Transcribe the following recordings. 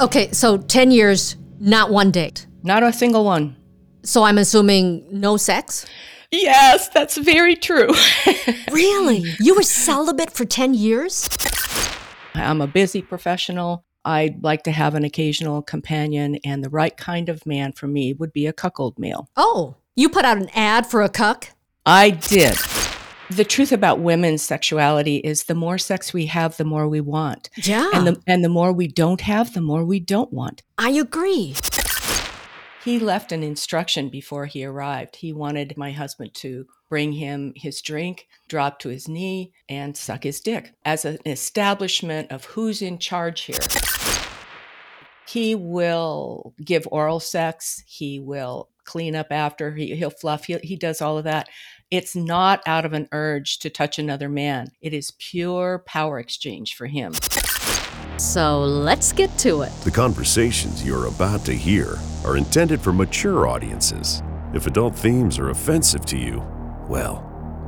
Okay, so 10 years, not one date. Not a single one. So I'm assuming no sex? Yes, that's very true. Really? You were celibate for 10 years? I'm a busy professional. I'd like to have an occasional companion, and the right kind of man for me would be a cuckold male. Oh, you put out an ad for a cuck? I did. The truth about women's sexuality is the more sex we have, the more we want. Yeah. And the, and the more we don't have, the more we don't want. I agree. He left an instruction before he arrived. He wanted my husband to bring him his drink, drop to his knee, and suck his dick as an establishment of who's in charge here. He will give oral sex. He will clean up after. He, he'll fluff. He, he does all of that. It's not out of an urge to touch another man. It is pure power exchange for him. So let's get to it. The conversations you're about to hear are intended for mature audiences. If adult themes are offensive to you, well,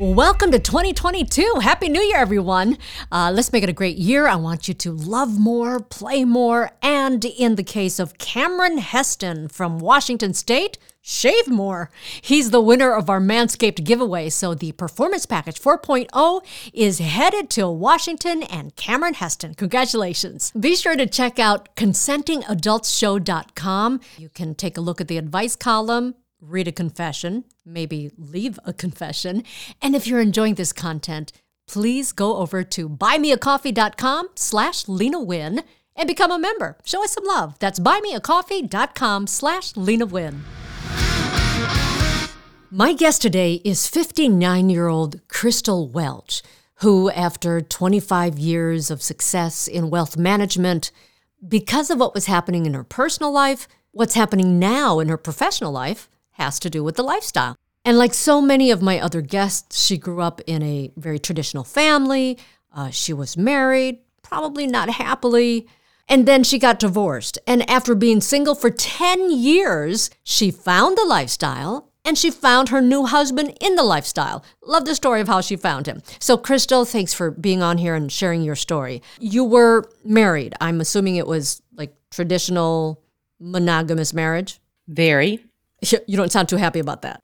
Welcome to 2022. Happy New Year, everyone. Uh, let's make it a great year. I want you to love more, play more, and in the case of Cameron Heston from Washington State, shave more. He's the winner of our Manscaped giveaway. So the Performance Package 4.0 is headed to Washington and Cameron Heston. Congratulations. Be sure to check out consentingadultshow.com. You can take a look at the advice column read a confession, maybe leave a confession. And if you're enjoying this content, please go over to buymeacoffee.com slash Lena Wynn and become a member. Show us some love. That's buymeacoffee.com slash Lena Wynn. My guest today is 59 year old Crystal Welch, who, after 25 years of success in wealth management, because of what was happening in her personal life, what's happening now in her professional life, has to do with the lifestyle. And like so many of my other guests, she grew up in a very traditional family. Uh, she was married, probably not happily. And then she got divorced. And after being single for 10 years, she found the lifestyle and she found her new husband in the lifestyle. Love the story of how she found him. So, Crystal, thanks for being on here and sharing your story. You were married. I'm assuming it was like traditional monogamous marriage. Very. You don't sound too happy about that.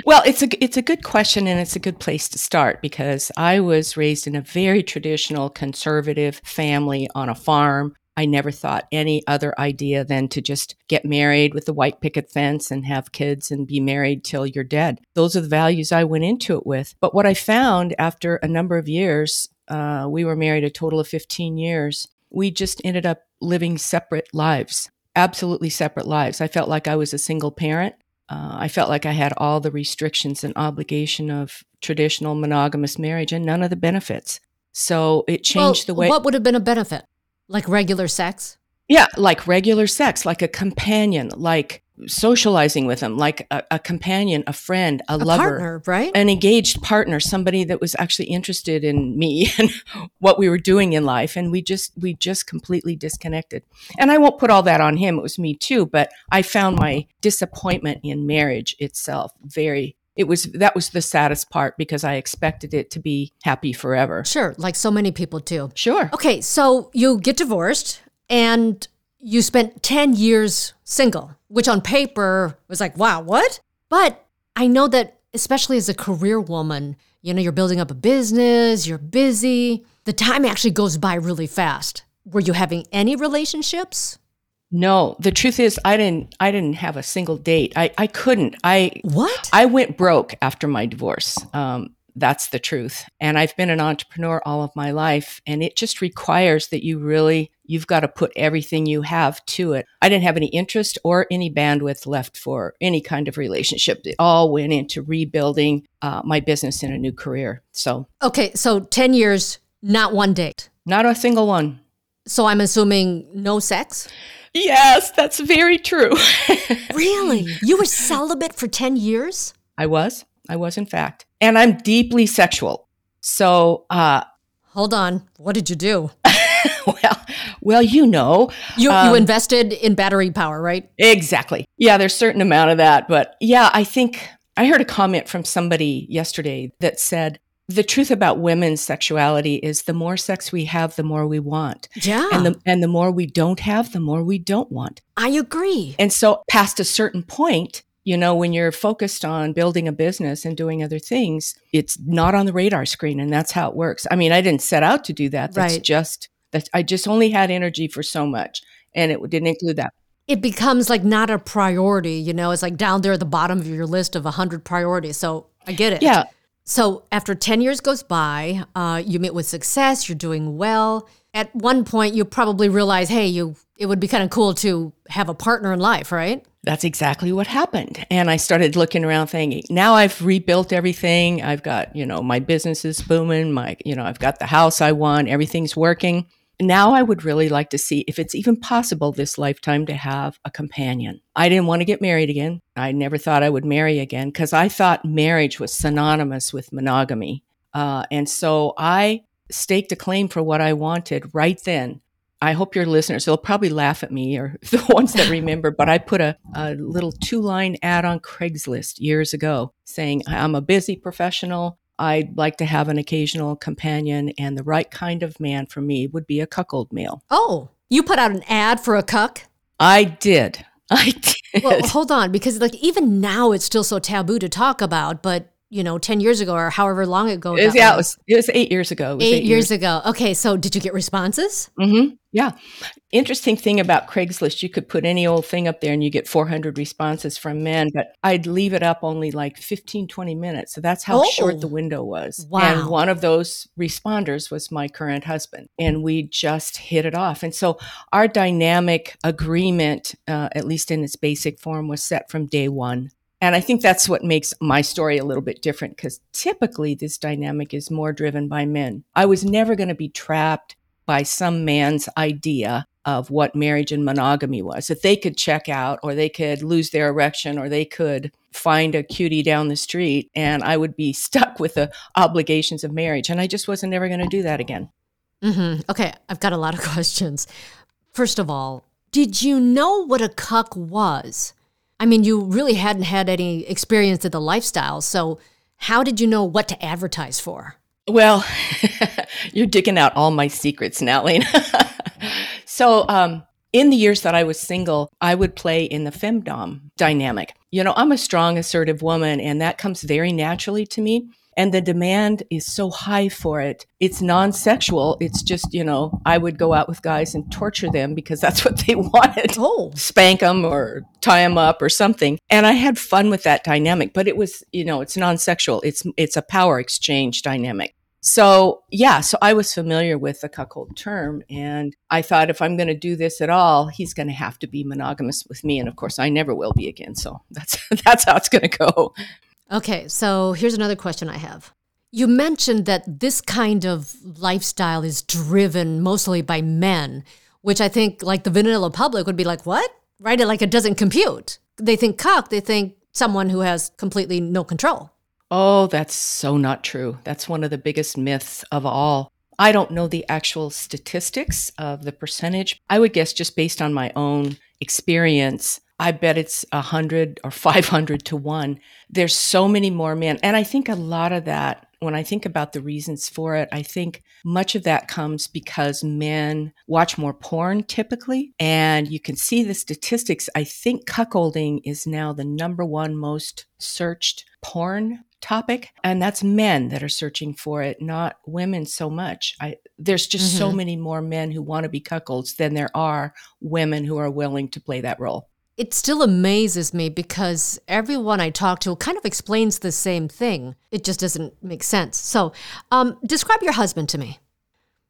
well, it's a it's a good question and it's a good place to start because I was raised in a very traditional conservative family on a farm. I never thought any other idea than to just get married with the white picket fence and have kids and be married till you're dead. Those are the values I went into it with. But what I found after a number of years, uh, we were married a total of 15 years. We just ended up living separate lives absolutely separate lives. I felt like I was a single parent. Uh, I felt like I had all the restrictions and obligation of traditional monogamous marriage and none of the benefits. So it changed well, the way. What would have been a benefit? Like regular sex? Yeah, like regular sex, like a companion, like socializing with them, like a, a companion, a friend, a, a lover, partner, right? An engaged partner, somebody that was actually interested in me and what we were doing in life. And we just, we just completely disconnected. And I won't put all that on him. It was me too, but I found my disappointment in marriage itself very it was that was the saddest part because I expected it to be happy forever. Sure, like so many people do. Sure. Okay, so you get divorced and you spent 10 years single, which on paper was like, wow, what? But I know that, especially as a career woman, you know, you're building up a business, you're busy. The time actually goes by really fast. Were you having any relationships? No, the truth is I didn't I didn't have a single date. I, I couldn't. I What? I went broke after my divorce. Um, that's the truth. And I've been an entrepreneur all of my life and it just requires that you really you've got to put everything you have to it. I didn't have any interest or any bandwidth left for any kind of relationship. It all went into rebuilding uh, my business in a new career. So, Okay, so 10 years, not one date. not a single one. So I'm assuming no sex? yes, that's very true. really? You were celibate for 10 years? I was. I was, in fact. And I'm deeply sexual. So, uh, hold on. What did you do? well, well, you know, you um, you invested in battery power, right? Exactly. Yeah, there's a certain amount of that, but yeah, I think I heard a comment from somebody yesterday that said the truth about women's sexuality is the more sex we have, the more we want. Yeah. And the, and the more we don't have, the more we don't want. I agree. And so past a certain point, you know, when you're focused on building a business and doing other things, it's not on the radar screen. And that's how it works. I mean, I didn't set out to do that. That's right. just that I just only had energy for so much. And it didn't include that it becomes like not a priority, you know, it's like down there at the bottom of your list of 100 priorities. So I get it. Yeah. So after 10 years goes by, uh, you meet with success, you're doing well. At one point, you probably realize, hey, you it would be kind of cool to have a partner in life, right? That's exactly what happened. And I started looking around thinking, now I've rebuilt everything. I've got, you know, my business is booming. My, you know, I've got the house I want. Everything's working. Now I would really like to see if it's even possible this lifetime to have a companion. I didn't want to get married again. I never thought I would marry again because I thought marriage was synonymous with monogamy. Uh, and so I staked a claim for what I wanted right then. I hope your listeners, they'll probably laugh at me or the ones that remember, but I put a, a little two line ad on Craigslist years ago saying, I'm a busy professional. I'd like to have an occasional companion, and the right kind of man for me would be a cuckold male. Oh, you put out an ad for a cuck? I did. I did. Well, hold on, because like even now it's still so taboo to talk about, but you know, 10 years ago or however long ago. It was, yeah, it was, it was eight years ago. Eight, eight, years, years ago. Okay. So did you get responses? Mm-hmm. Yeah. Interesting thing about Craigslist, you could put any old thing up there and you get 400 responses from men, but I'd leave it up only like 15, 20 minutes. So that's how oh. short the window was. Wow. And one of those responders was my current husband. And we just hit it off. And so our dynamic agreement, uh, at least in its basic form, was set from day one. And I think that's what makes my story a little bit different because typically this dynamic is more driven by men. I was never going to be trapped by some man's idea of what marriage and monogamy was. That they could check out or they could lose their erection or they could find a cutie down the street and I would be stuck with the obligations of marriage. And I just wasn't ever going to do that again. Mm-hmm. Okay, I've got a lot of questions. First of all, did you know what a cuck was? I mean, you really hadn't had any experience in the lifestyle. So, how did you know what to advertise for? Well, you're digging out all my secrets now, Lena. so, um, in the years that I was single, I would play in the femdom dynamic. You know, I'm a strong, assertive woman, and that comes very naturally to me and the demand is so high for it. It's non sexual. It's just, you know, I would go out with guys and torture them because that's what they wanted. Oh. Spank them or tie them up or something. And I had fun with that dynamic, but it was, you know, it's non sexual. It's, it's a power exchange dynamic. So, yeah, so I was familiar with the cuckold term. And I thought if I'm going to do this at all, he's going to have to be monogamous with me. And of course, I never will be again. So that's, that's how it's going to go. Okay, so here's another question I have. You mentioned that this kind of lifestyle is driven mostly by men, which I think, like the vanilla public, would be like, what? Right? Like it doesn't compute. They think cuck, they think someone who has completely no control. Oh, that's so not true. That's one of the biggest myths of all. I don't know the actual statistics of the percentage. I would guess just based on my own experience, I bet it's a hundred or 500 to one. There's so many more men. And I think a lot of that, when I think about the reasons for it, I think much of that comes because men watch more porn typically. And you can see the statistics. I think cuckolding is now the number one most searched porn topic and that's men that are searching for it not women so much I, there's just mm-hmm. so many more men who want to be cuckolds than there are women who are willing to play that role it still amazes me because everyone I talk to kind of explains the same thing. It just doesn't make sense. So, um, describe your husband to me.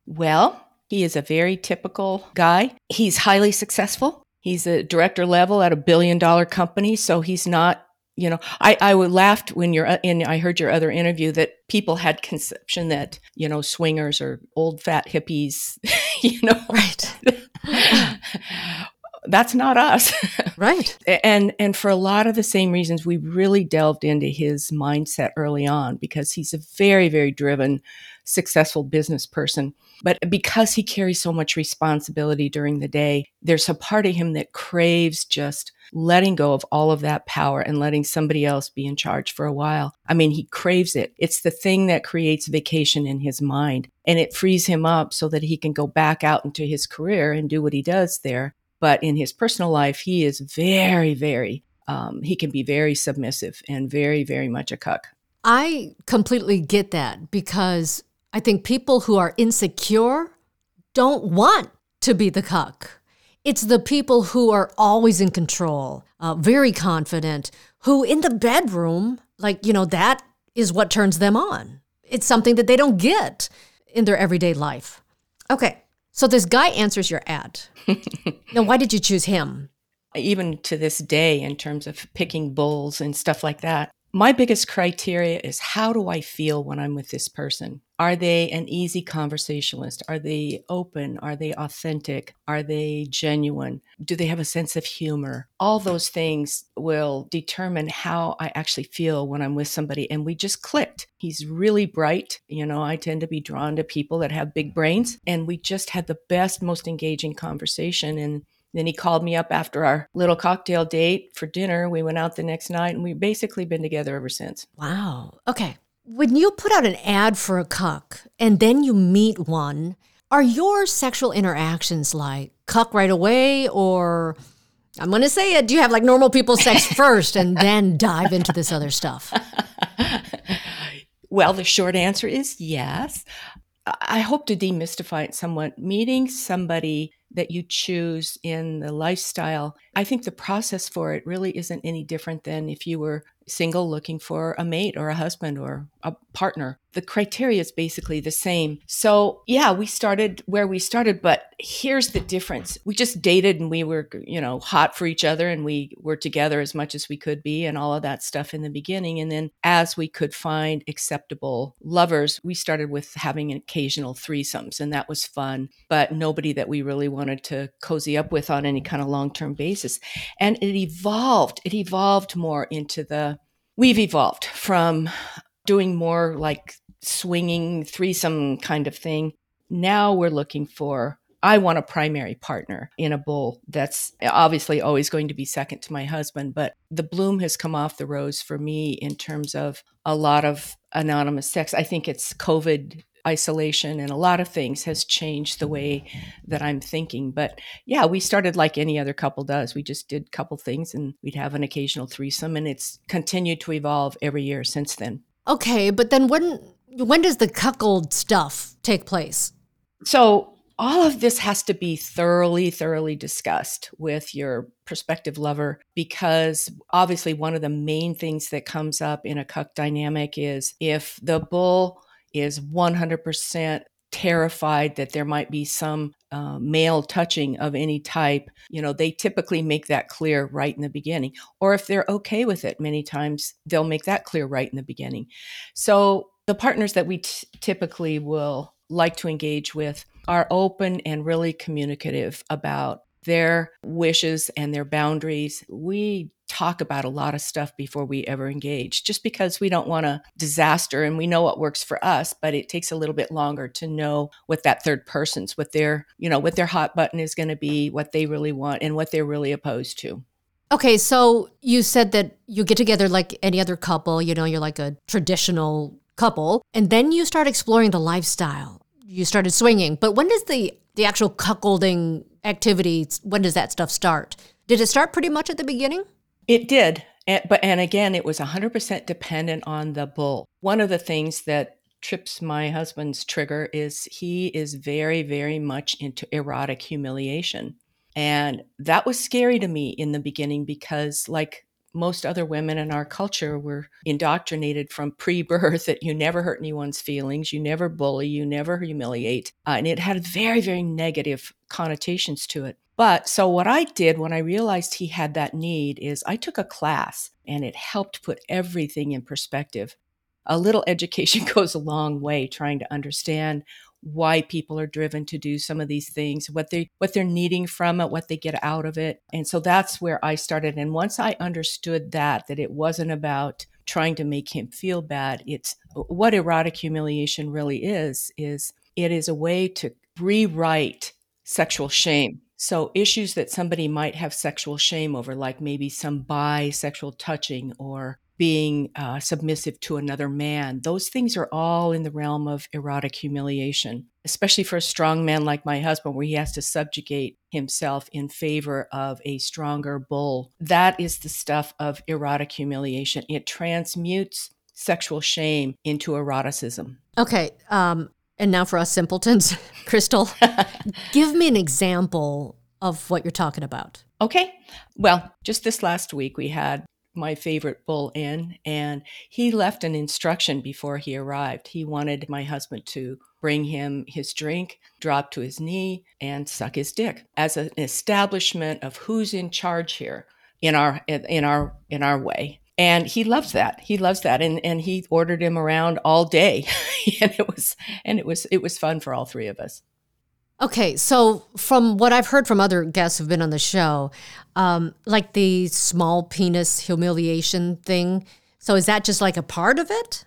Well, he is a very typical guy. He's highly successful. He's a director level at a billion dollar company. So he's not, you know, I, I laughed when you're in, I heard your other interview that people had conception that, you know, swingers are old fat hippies, you know. Right. that's not us. Right. and and for a lot of the same reasons we really delved into his mindset early on because he's a very very driven successful business person but because he carries so much responsibility during the day there's a part of him that craves just letting go of all of that power and letting somebody else be in charge for a while. I mean, he craves it. It's the thing that creates vacation in his mind and it frees him up so that he can go back out into his career and do what he does there. But in his personal life, he is very, very, um, he can be very submissive and very, very much a cuck. I completely get that because I think people who are insecure don't want to be the cuck. It's the people who are always in control, uh, very confident, who in the bedroom, like, you know, that is what turns them on. It's something that they don't get in their everyday life. Okay, so this guy answers your ad. now, why did you choose him? Even to this day, in terms of picking bulls and stuff like that, my biggest criteria is how do I feel when I'm with this person? Are they an easy conversationalist? Are they open? Are they authentic? Are they genuine? Do they have a sense of humor? All those things will determine how I actually feel when I'm with somebody. And we just clicked. He's really bright. You know, I tend to be drawn to people that have big brains. And we just had the best, most engaging conversation. And then he called me up after our little cocktail date for dinner. We went out the next night and we've basically been together ever since. Wow. Okay. When you put out an ad for a cuck and then you meet one, are your sexual interactions like cuck right away or I'm going to say it, do you have like normal people sex first and then dive into this other stuff? well, the short answer is yes. I hope to demystify it somewhat. Meeting somebody that you choose in the lifestyle, I think the process for it really isn't any different than if you were single looking for a mate or a husband or a partner. The criteria is basically the same. So, yeah, we started where we started, but here's the difference. We just dated and we were, you know, hot for each other and we were together as much as we could be and all of that stuff in the beginning. And then as we could find acceptable lovers, we started with having occasional threesomes and that was fun, but nobody that we really wanted to cozy up with on any kind of long term basis. And it evolved, it evolved more into the we've evolved from doing more like swinging threesome kind of thing. Now we're looking for I want a primary partner in a bull that's obviously always going to be second to my husband, but the bloom has come off the rose for me in terms of a lot of anonymous sex. I think it's COVID isolation and a lot of things has changed the way that I'm thinking. But yeah, we started like any other couple does. We just did a couple things and we'd have an occasional threesome and it's continued to evolve every year since then. Okay, but then when when does the cuckold stuff take place? So all of this has to be thoroughly, thoroughly discussed with your prospective lover because obviously one of the main things that comes up in a cuck dynamic is if the bull is 100% terrified that there might be some uh, male touching of any type, you know, they typically make that clear right in the beginning. Or if they're okay with it, many times they'll make that clear right in the beginning. So the partners that we t- typically will like to engage with are open and really communicative about their wishes and their boundaries. We talk about a lot of stuff before we ever engage, just because we don't want a disaster and we know what works for us, but it takes a little bit longer to know what that third person's, what their, you know, what their hot button is going to be, what they really want, and what they're really opposed to. Okay, so you said that you get together like any other couple, you know, you're like a traditional couple, and then you start exploring the lifestyle. You started swinging, but when does the the actual cuckolding activity when does that stuff start? Did it start pretty much at the beginning? It did. And, but and again, it was 100% dependent on the bull. One of the things that trips my husband's trigger is he is very very much into erotic humiliation. And that was scary to me in the beginning because like most other women in our culture were indoctrinated from pre-birth that you never hurt anyone's feelings, you never bully, you never humiliate, uh, and it had very very negative connotations to it. But so what I did when I realized he had that need is I took a class and it helped put everything in perspective. A little education goes a long way trying to understand why people are driven to do some of these things, what they what they're needing from it, what they get out of it. And so that's where I started. And once I understood that that it wasn't about trying to make him feel bad, it's what erotic humiliation really is is it is a way to rewrite sexual shame. So issues that somebody might have sexual shame over like maybe some bisexual touching or being uh, submissive to another man. Those things are all in the realm of erotic humiliation, especially for a strong man like my husband, where he has to subjugate himself in favor of a stronger bull. That is the stuff of erotic humiliation. It transmutes sexual shame into eroticism. Okay. Um, and now for us simpletons, Crystal, give me an example of what you're talking about. Okay. Well, just this last week, we had my favorite bull in, and he left an instruction before he arrived. He wanted my husband to bring him his drink, drop to his knee, and suck his dick as an establishment of who's in charge here in our in our in our way. And he loves that. He loves that, and and he ordered him around all day, and it was and it was it was fun for all three of us. Okay, so from what I've heard from other guests who've been on the show, um, like the small penis humiliation thing. So is that just like a part of it?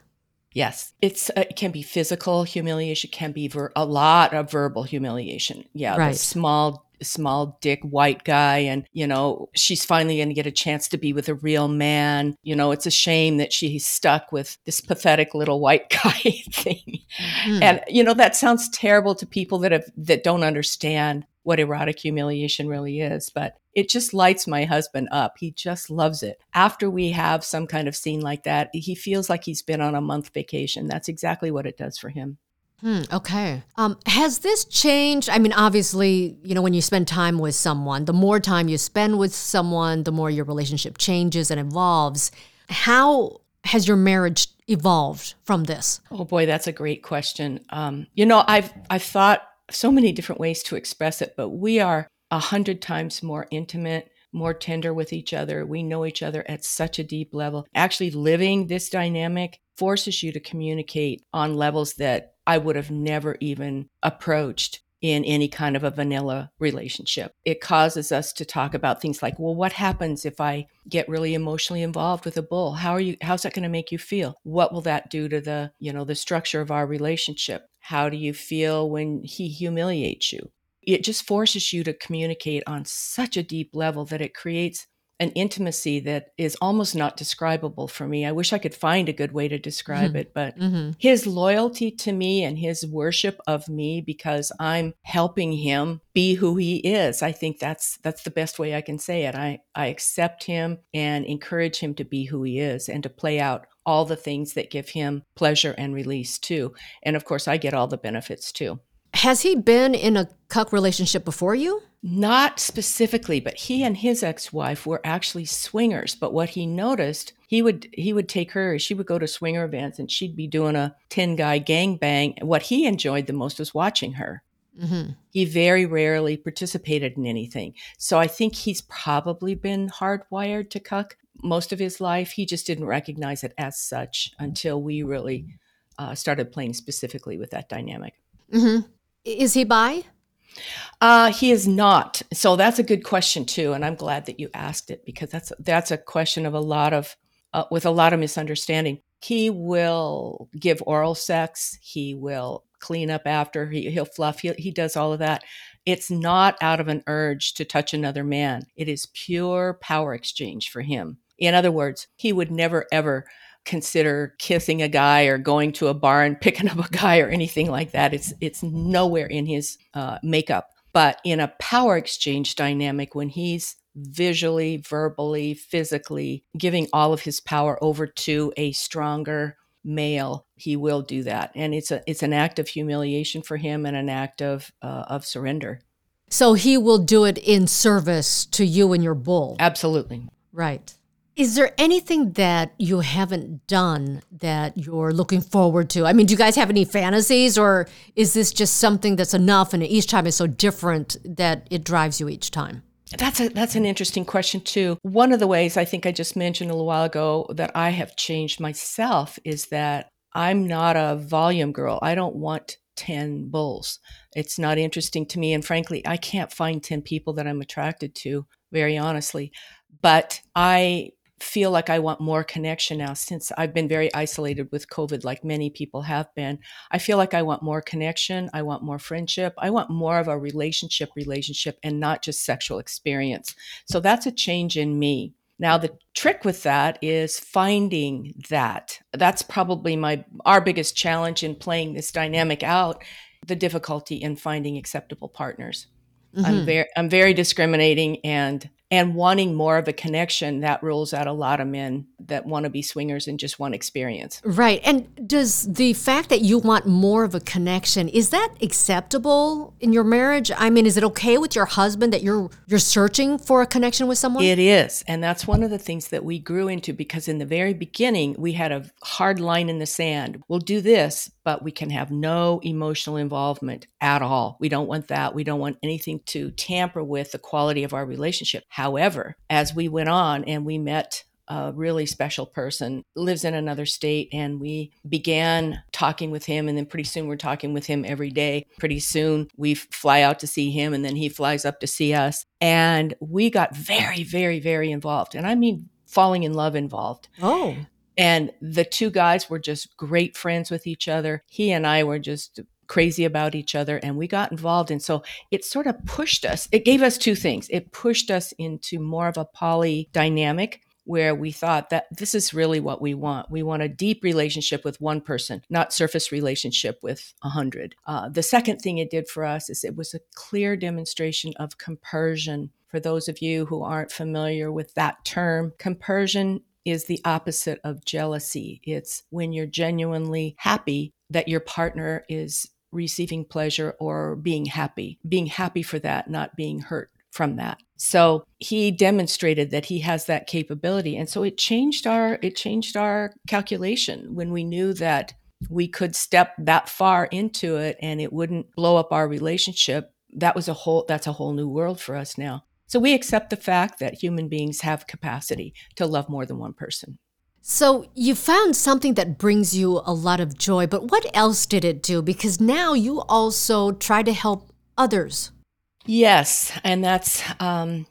Yes, it's uh, it can be physical humiliation, it can be ver- a lot of verbal humiliation. Yeah, right. the small small dick white guy and you know she's finally going to get a chance to be with a real man. You know it's a shame that she's stuck with this pathetic little white guy thing. Mm-hmm. and you know that sounds terrible to people that have that don't understand what erotic humiliation really is but it just lights my husband up. He just loves it. After we have some kind of scene like that he feels like he's been on a month vacation. That's exactly what it does for him Hmm, okay. Um, has this changed? I mean, obviously, you know, when you spend time with someone, the more time you spend with someone, the more your relationship changes and evolves. How has your marriage evolved from this? Oh boy, that's a great question. Um, you know, I've I've thought so many different ways to express it, but we are a hundred times more intimate more tender with each other. We know each other at such a deep level. Actually, living this dynamic forces you to communicate on levels that I would have never even approached in any kind of a vanilla relationship. It causes us to talk about things like, well, what happens if I get really emotionally involved with a bull? How are you how's that going to make you feel? What will that do to the, you know, the structure of our relationship? How do you feel when he humiliates you? It just forces you to communicate on such a deep level that it creates an intimacy that is almost not describable for me. I wish I could find a good way to describe mm-hmm. it, but mm-hmm. his loyalty to me and his worship of me because I'm helping him be who he is. I think that's that's the best way I can say it. I I accept him and encourage him to be who he is and to play out all the things that give him pleasure and release too. And of course, I get all the benefits too. Has he been in a cuck relationship before you? Not specifically, but he and his ex-wife were actually swingers. But what he noticed, he would he would take her, she would go to swinger events and she'd be doing a 10 guy gang bang. What he enjoyed the most was watching her. Mm-hmm. He very rarely participated in anything. So I think he's probably been hardwired to cuck most of his life. He just didn't recognize it as such until we really uh, started playing specifically with that dynamic. Mm-hmm. Is he bi? Uh, he is not. So that's a good question too, and I'm glad that you asked it because that's that's a question of a lot of uh, with a lot of misunderstanding. He will give oral sex. He will clean up after. He, he'll fluff. He, he does all of that. It's not out of an urge to touch another man. It is pure power exchange for him. In other words, he would never ever consider kissing a guy or going to a bar and picking up a guy or anything like that. It's it's nowhere in his uh, makeup. But in a power exchange dynamic, when he's visually, verbally, physically giving all of his power over to a stronger male, he will do that, and it's a it's an act of humiliation for him and an act of uh, of surrender. So he will do it in service to you and your bull. Absolutely. Right. Is there anything that you haven't done that you're looking forward to? I mean, do you guys have any fantasies, or is this just something that's enough and each time is so different that it drives you each time? That's a that's an interesting question too. One of the ways I think I just mentioned a little while ago that I have changed myself is that I'm not a volume girl. I don't want 10 bulls. It's not interesting to me. And frankly, I can't find 10 people that I'm attracted to, very honestly. But I feel like I want more connection now since I've been very isolated with COVID, like many people have been. I feel like I want more connection. I want more friendship. I want more of a relationship, relationship, and not just sexual experience. So that's a change in me. Now the trick with that is finding that. That's probably my our biggest challenge in playing this dynamic out, the difficulty in finding acceptable partners. Mm-hmm. I'm very I'm very discriminating and and wanting more of a connection that rules out a lot of men that want to be swingers and just want experience. Right. And does the fact that you want more of a connection is that acceptable in your marriage? I mean, is it okay with your husband that you're you're searching for a connection with someone? It is. And that's one of the things that we grew into because in the very beginning we had a hard line in the sand. We'll do this, but we can have no emotional involvement at all. We don't want that. We don't want anything to tamper with the quality of our relationship. However, as we went on and we met a really special person lives in another state and we began talking with him and then pretty soon we're talking with him every day pretty soon we fly out to see him and then he flies up to see us and we got very very very involved and i mean falling in love involved oh and the two guys were just great friends with each other. He and I were just crazy about each other and we got involved. And so it sort of pushed us. It gave us two things. It pushed us into more of a poly dynamic where we thought that this is really what we want. We want a deep relationship with one person, not surface relationship with a hundred. Uh, the second thing it did for us is it was a clear demonstration of compersion. For those of you who aren't familiar with that term, compersion is the opposite of jealousy. It's when you're genuinely happy that your partner is receiving pleasure or being happy, being happy for that, not being hurt from that. So he demonstrated that he has that capability. And so it changed our it changed our calculation when we knew that we could step that far into it and it wouldn't blow up our relationship. That was a whole that's a whole new world for us now. So we accept the fact that human beings have capacity to love more than one person. So you found something that brings you a lot of joy, but what else did it do? Because now you also try to help others. Yes, and that's um,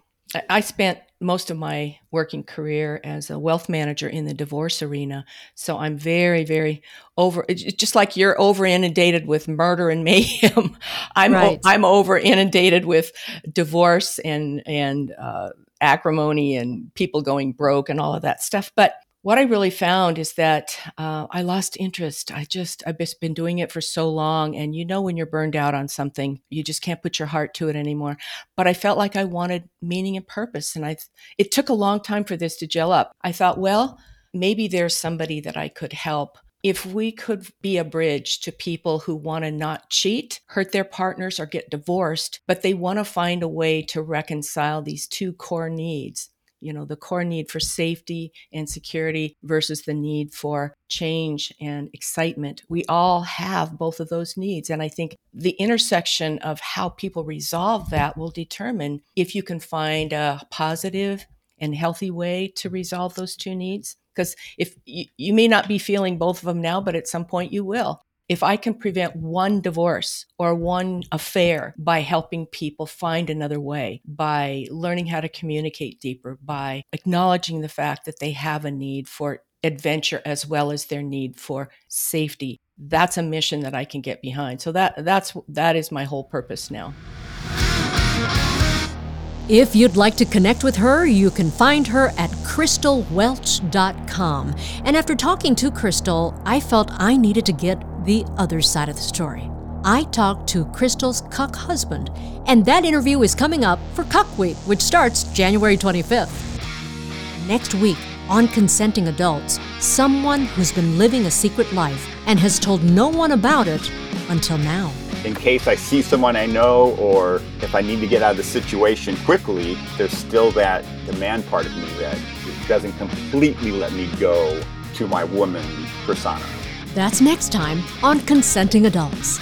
I spent most of my working career as a wealth manager in the divorce arena. So I'm very, very over, just like you're over inundated with murder and mayhem. I'm, right. I'm over inundated with divorce and, and, uh, acrimony and people going broke and all of that stuff. But what I really found is that uh, I lost interest. I just, I've just been doing it for so long. And you know, when you're burned out on something, you just can't put your heart to it anymore. But I felt like I wanted meaning and purpose. And I, it took a long time for this to gel up. I thought, well, maybe there's somebody that I could help. If we could be a bridge to people who want to not cheat, hurt their partners, or get divorced, but they want to find a way to reconcile these two core needs you know the core need for safety and security versus the need for change and excitement. We all have both of those needs and i think the intersection of how people resolve that will determine if you can find a positive and healthy way to resolve those two needs. Because if you, you may not be feeling both of them now but at some point you will if I can prevent one divorce or one affair by helping people find another way, by learning how to communicate deeper, by acknowledging the fact that they have a need for adventure as well as their need for safety, that's a mission that I can get behind. So that that's that is my whole purpose now. If you'd like to connect with her, you can find her at crystalwelch.com. And after talking to Crystal, I felt I needed to get the other side of the story. I talked to Crystal's cuck husband, and that interview is coming up for Cuck Week, which starts January 25th. Next week, on Consenting Adults, someone who's been living a secret life and has told no one about it until now. In case I see someone I know or if I need to get out of the situation quickly, there's still that demand part of me that doesn't completely let me go to my woman persona. That's next time on Consenting Adults.